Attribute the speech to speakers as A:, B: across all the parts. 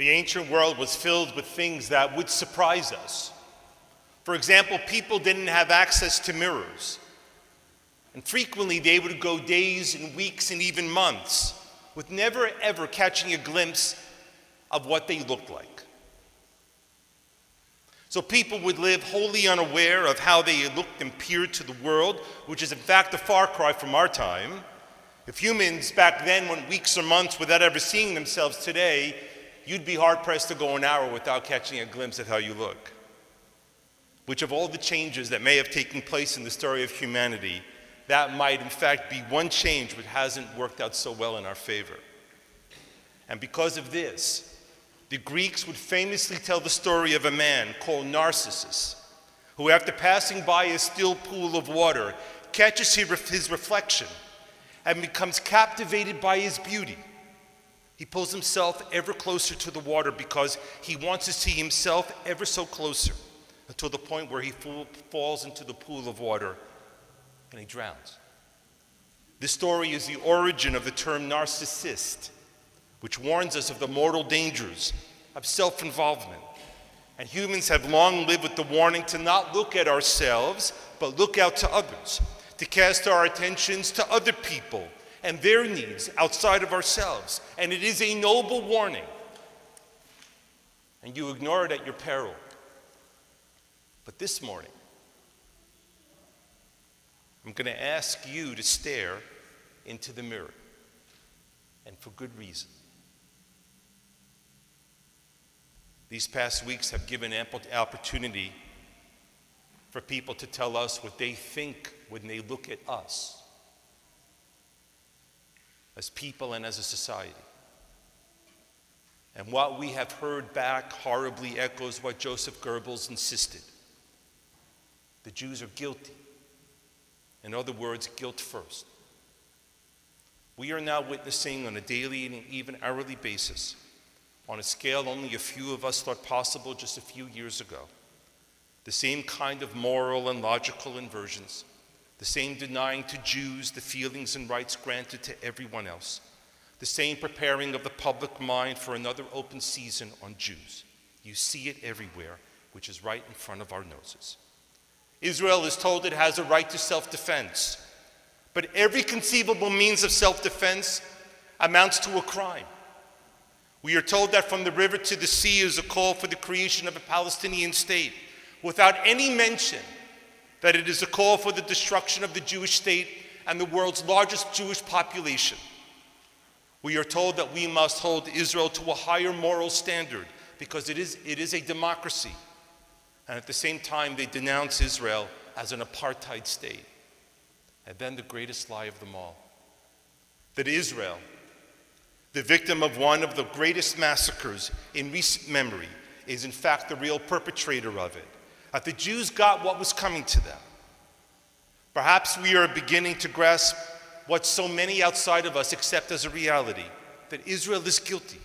A: The ancient world was filled with things that would surprise us. For example, people didn't have access to mirrors. And frequently they would go days and weeks and even months with never ever catching a glimpse of what they looked like. So people would live wholly unaware of how they looked and peered to the world, which is in fact a far cry from our time. If humans back then went weeks or months without ever seeing themselves today, you'd be hard pressed to go an hour without catching a glimpse of how you look. Which, of all the changes that may have taken place in the story of humanity, that might in fact be one change which hasn't worked out so well in our favor. And because of this, the Greeks would famously tell the story of a man called Narcissus, who, after passing by a still pool of water, catches his reflection and becomes captivated by his beauty. He pulls himself ever closer to the water because he wants to see himself ever so closer until the point where he falls into the pool of water and he drowns. This story is the origin of the term narcissist, which warns us of the mortal dangers of self involvement. And humans have long lived with the warning to not look at ourselves, but look out to others, to cast our attentions to other people and their needs outside of ourselves. And it is a noble warning. And you ignore it at your peril. But this morning, I'm going to ask you to stare into the mirror, and for good reason. These past weeks have given ample opportunity for people to tell us what they think when they look at us as people and as a society. And what we have heard back horribly echoes what Joseph Goebbels insisted. The Jews are guilty. In other words, guilt first. We are now witnessing on a daily and even hourly basis, on a scale only a few of us thought possible just a few years ago, the same kind of moral and logical inversions, the same denying to Jews the feelings and rights granted to everyone else, the same preparing of the public mind for another open season on Jews. You see it everywhere, which is right in front of our noses. Israel is told it has a right to self defense. But every conceivable means of self defense amounts to a crime. We are told that from the river to the sea is a call for the creation of a Palestinian state, without any mention that it is a call for the destruction of the Jewish state and the world's largest Jewish population. We are told that we must hold Israel to a higher moral standard because it is, it is a democracy. And at the same time, they denounce Israel as an apartheid state. And then the greatest lie of them all that Israel, the victim of one of the greatest massacres in recent memory, is in fact the real perpetrator of it. That the Jews got what was coming to them. Perhaps we are beginning to grasp what so many outside of us accept as a reality that Israel is guilty.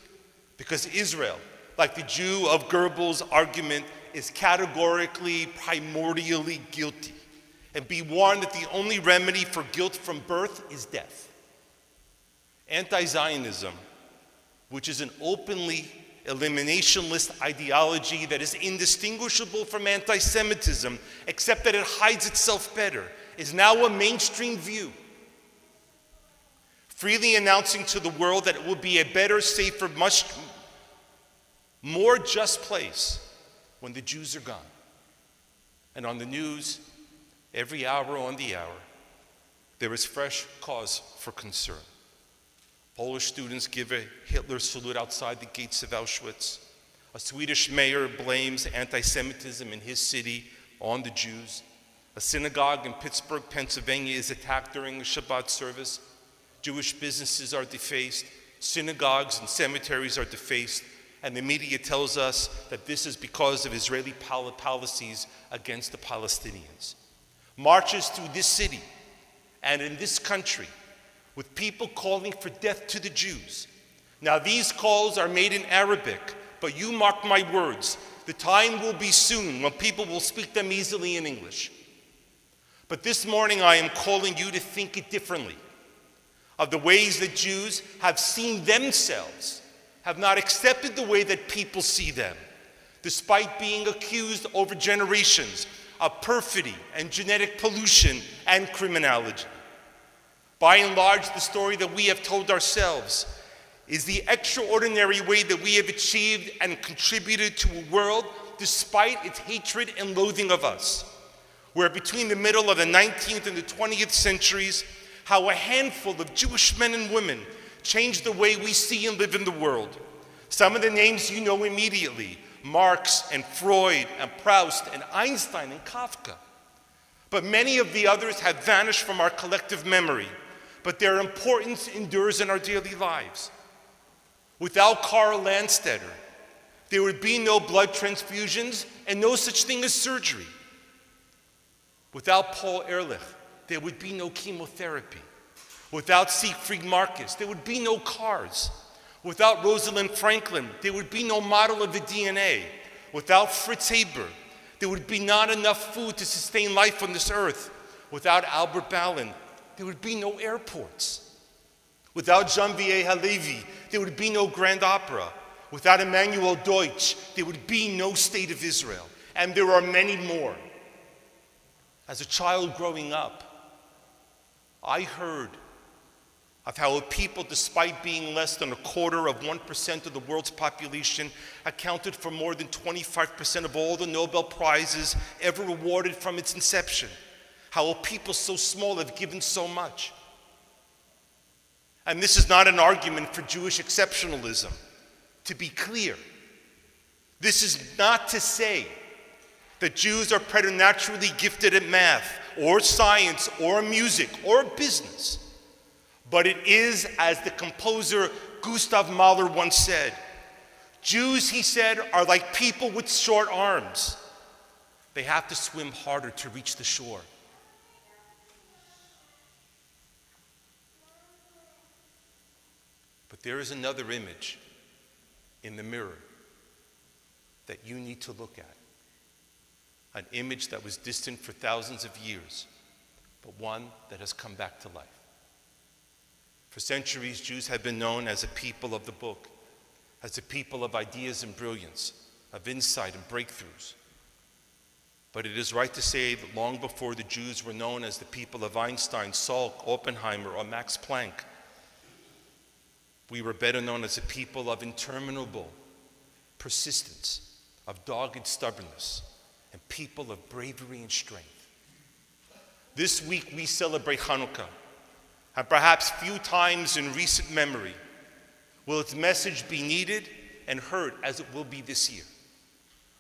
A: Because Israel, like the Jew of Goebbels' argument, is categorically, primordially guilty. And be warned that the only remedy for guilt from birth is death. Anti Zionism, which is an openly eliminationist ideology that is indistinguishable from anti Semitism, except that it hides itself better, is now a mainstream view. Freely announcing to the world that it will be a better, safer, much more just place when the Jews are gone. And on the news, every hour on the hour, there is fresh cause for concern. Polish students give a Hitler salute outside the gates of Auschwitz. A Swedish mayor blames anti Semitism in his city on the Jews. A synagogue in Pittsburgh, Pennsylvania is attacked during a Shabbat service. Jewish businesses are defaced. Synagogues and cemeteries are defaced and the media tells us that this is because of Israeli policies against the Palestinians. Marches through this city and in this country with people calling for death to the Jews. Now, these calls are made in Arabic, but you mark my words, the time will be soon when people will speak them easily in English. But this morning, I am calling you to think it differently of the ways that Jews have seen themselves have not accepted the way that people see them, despite being accused over generations of perfidy and genetic pollution and criminality. By and large, the story that we have told ourselves is the extraordinary way that we have achieved and contributed to a world despite its hatred and loathing of us. Where between the middle of the 19th and the 20th centuries, how a handful of Jewish men and women changed the way we see and live in the world. Some of the names you know immediately Marx and Freud and Proust and Einstein and Kafka. But many of the others have vanished from our collective memory, but their importance endures in our daily lives. Without Karl Landsteiner, there would be no blood transfusions and no such thing as surgery. Without Paul Ehrlich, there would be no chemotherapy. Without Siegfried Marcus, there would be no cars. Without Rosalind Franklin, there would be no model of the DNA. Without Fritz Haber, there would be not enough food to sustain life on this earth. Without Albert Ballin, there would be no airports. Without Jean-Pierre Halevi, there would be no Grand Opera. Without Emanuel Deutsch, there would be no state of Israel. And there are many more. As a child growing up, I heard of how a people, despite being less than a quarter of 1% of the world's population, accounted for more than 25% of all the Nobel Prizes ever awarded from its inception. How a people so small have given so much. And this is not an argument for Jewish exceptionalism, to be clear. This is not to say that Jews are preternaturally gifted at math or science or music or business. But it is, as the composer Gustav Mahler once said, Jews, he said, are like people with short arms. They have to swim harder to reach the shore. There is another image in the mirror that you need to look at. An image that was distant for thousands of years, but one that has come back to life. For centuries, Jews have been known as a people of the book, as a people of ideas and brilliance, of insight and breakthroughs. But it is right to say that long before the Jews were known as the people of Einstein, Salk, Oppenheimer, or Max Planck, we were better known as a people of interminable persistence, of dogged stubbornness, and people of bravery and strength. This week we celebrate Hanukkah, and perhaps few times in recent memory will its message be needed and heard as it will be this year.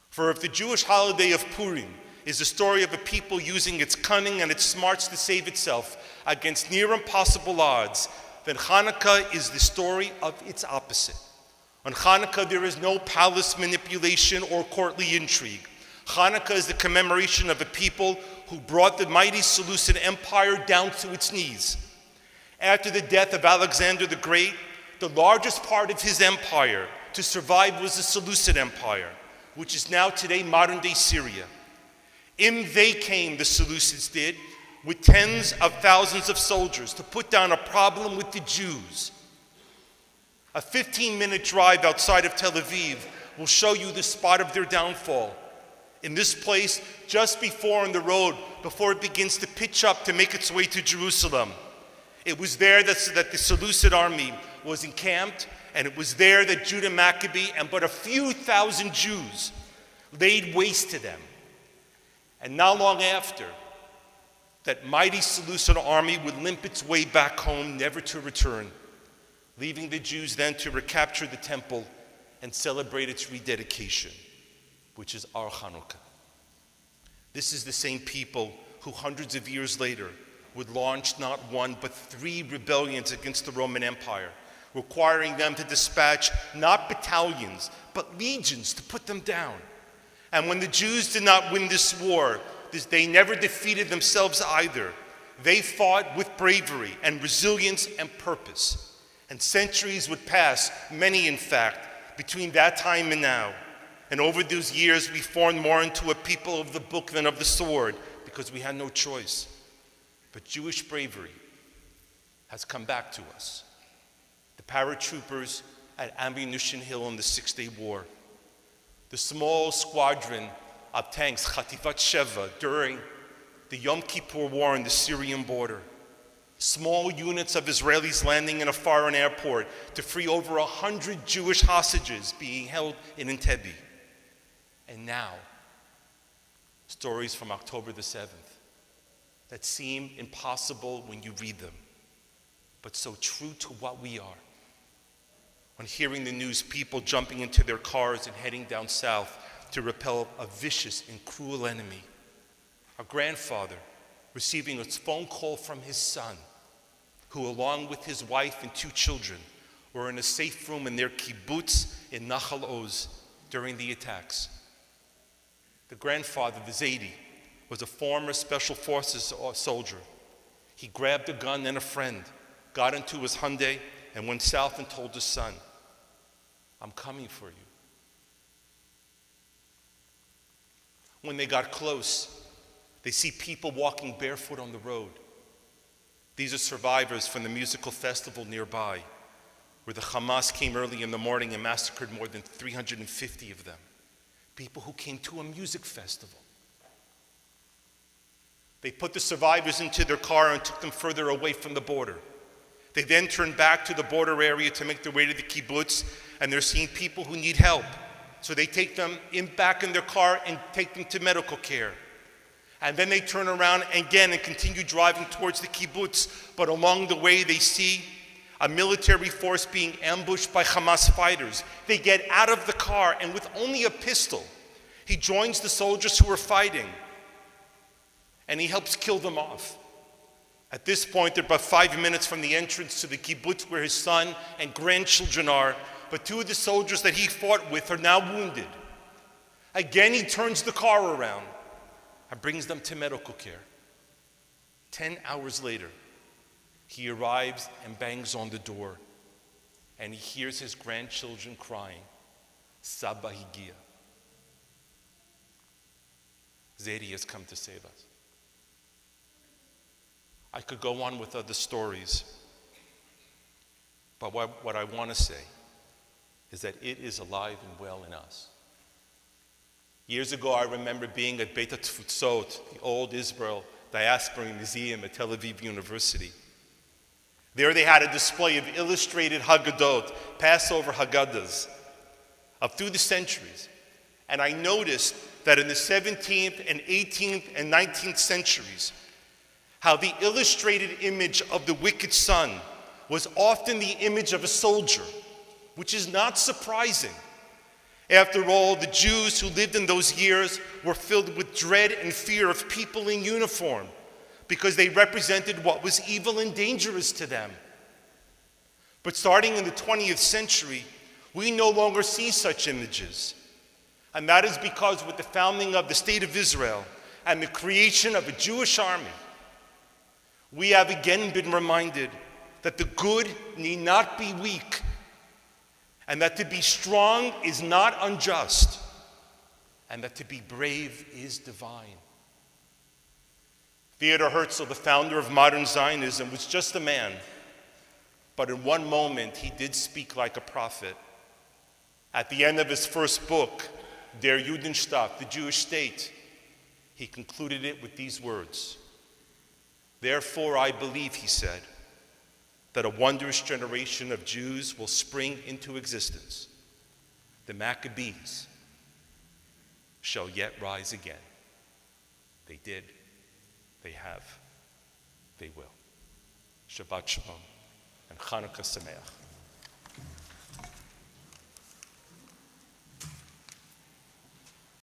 A: For if the Jewish holiday of Purim is the story of a people using its cunning and its smarts to save itself against near impossible odds, then Hanukkah is the story of its opposite. On Hanukkah, there is no palace manipulation or courtly intrigue. Hanukkah is the commemoration of a people who brought the mighty Seleucid Empire down to its knees. After the death of Alexander the Great, the largest part of his empire to survive was the Seleucid Empire, which is now today modern day Syria. In they came, the Seleucids did, with tens of thousands of soldiers to put down a problem with the Jews. A 15 minute drive outside of Tel Aviv will show you the spot of their downfall. In this place, just before on the road, before it begins to pitch up to make its way to Jerusalem, it was there that, that the Seleucid army was encamped, and it was there that Judah Maccabee and but a few thousand Jews laid waste to them. And not long after, that mighty Seleucid army would limp its way back home, never to return, leaving the Jews then to recapture the temple and celebrate its rededication, which is our Hanukkah. This is the same people who hundreds of years later would launch not one but three rebellions against the Roman Empire, requiring them to dispatch not battalions but legions to put them down. And when the Jews did not win this war, they never defeated themselves either. They fought with bravery and resilience and purpose. And centuries would pass, many in fact, between that time and now. And over those years, we formed more into a people of the book than of the sword because we had no choice. But Jewish bravery has come back to us. The paratroopers at Ammunition Hill in the Six Day War. The small squadron of tanks, Khativat Sheva, during the Yom Kippur War on the Syrian border. Small units of Israelis landing in a foreign airport to free over a hundred Jewish hostages being held in Entebbe. And now, stories from October the 7th that seem impossible when you read them, but so true to what we are. When hearing the news, people jumping into their cars and heading down south to repel a vicious and cruel enemy. A grandfather receiving a phone call from his son, who, along with his wife and two children, were in a safe room in their kibbutz in Nahal Oz during the attacks. The grandfather, the Zaidi, was a former Special Forces uh, soldier. He grabbed a gun and a friend, got into his Hyundai, and went south and told his son, I'm coming for you. When they got close, they see people walking barefoot on the road. These are survivors from the musical festival nearby, where the Hamas came early in the morning and massacred more than 350 of them. People who came to a music festival. They put the survivors into their car and took them further away from the border. They then turned back to the border area to make their way to the kibbutz, and they're seeing people who need help. So they take them in back in their car and take them to medical care. And then they turn around again and continue driving towards the kibbutz. But along the way, they see a military force being ambushed by Hamas fighters. They get out of the car, and with only a pistol, he joins the soldiers who are fighting and he helps kill them off. At this point, they're about five minutes from the entrance to the kibbutz where his son and grandchildren are, but two of the soldiers that he fought with are now wounded. Again, he turns the car around and brings them to medical care. Ten hours later, he arrives and bangs on the door, and he hears his grandchildren crying, Saba Higia. Zaidi has come to save us. I could go on with other stories, but what, what I want to say is that it is alive and well in us. Years ago, I remember being at Beit HaTfutzot, the old Israel Diaspora Museum at Tel Aviv University. There they had a display of illustrated Haggadot, Passover Haggadahs, up through the centuries. And I noticed that in the 17th and 18th and 19th centuries, how the illustrated image of the wicked son was often the image of a soldier, which is not surprising. After all, the Jews who lived in those years were filled with dread and fear of people in uniform because they represented what was evil and dangerous to them. But starting in the 20th century, we no longer see such images. And that is because with the founding of the State of Israel and the creation of a Jewish army, we have again been reminded that the good need not be weak, and that to be strong is not unjust, and that to be brave is divine. Theodor Herzl, the founder of modern Zionism, was just a man, but in one moment he did speak like a prophet. At the end of his first book, Der Judenstaat, the Jewish state, he concluded it with these words Therefore, I believe, he said, that a wondrous generation of Jews will spring into existence. The Maccabees shall yet rise again. They did, they have, they will. Shabbat Shalom and Chanukah Sameach.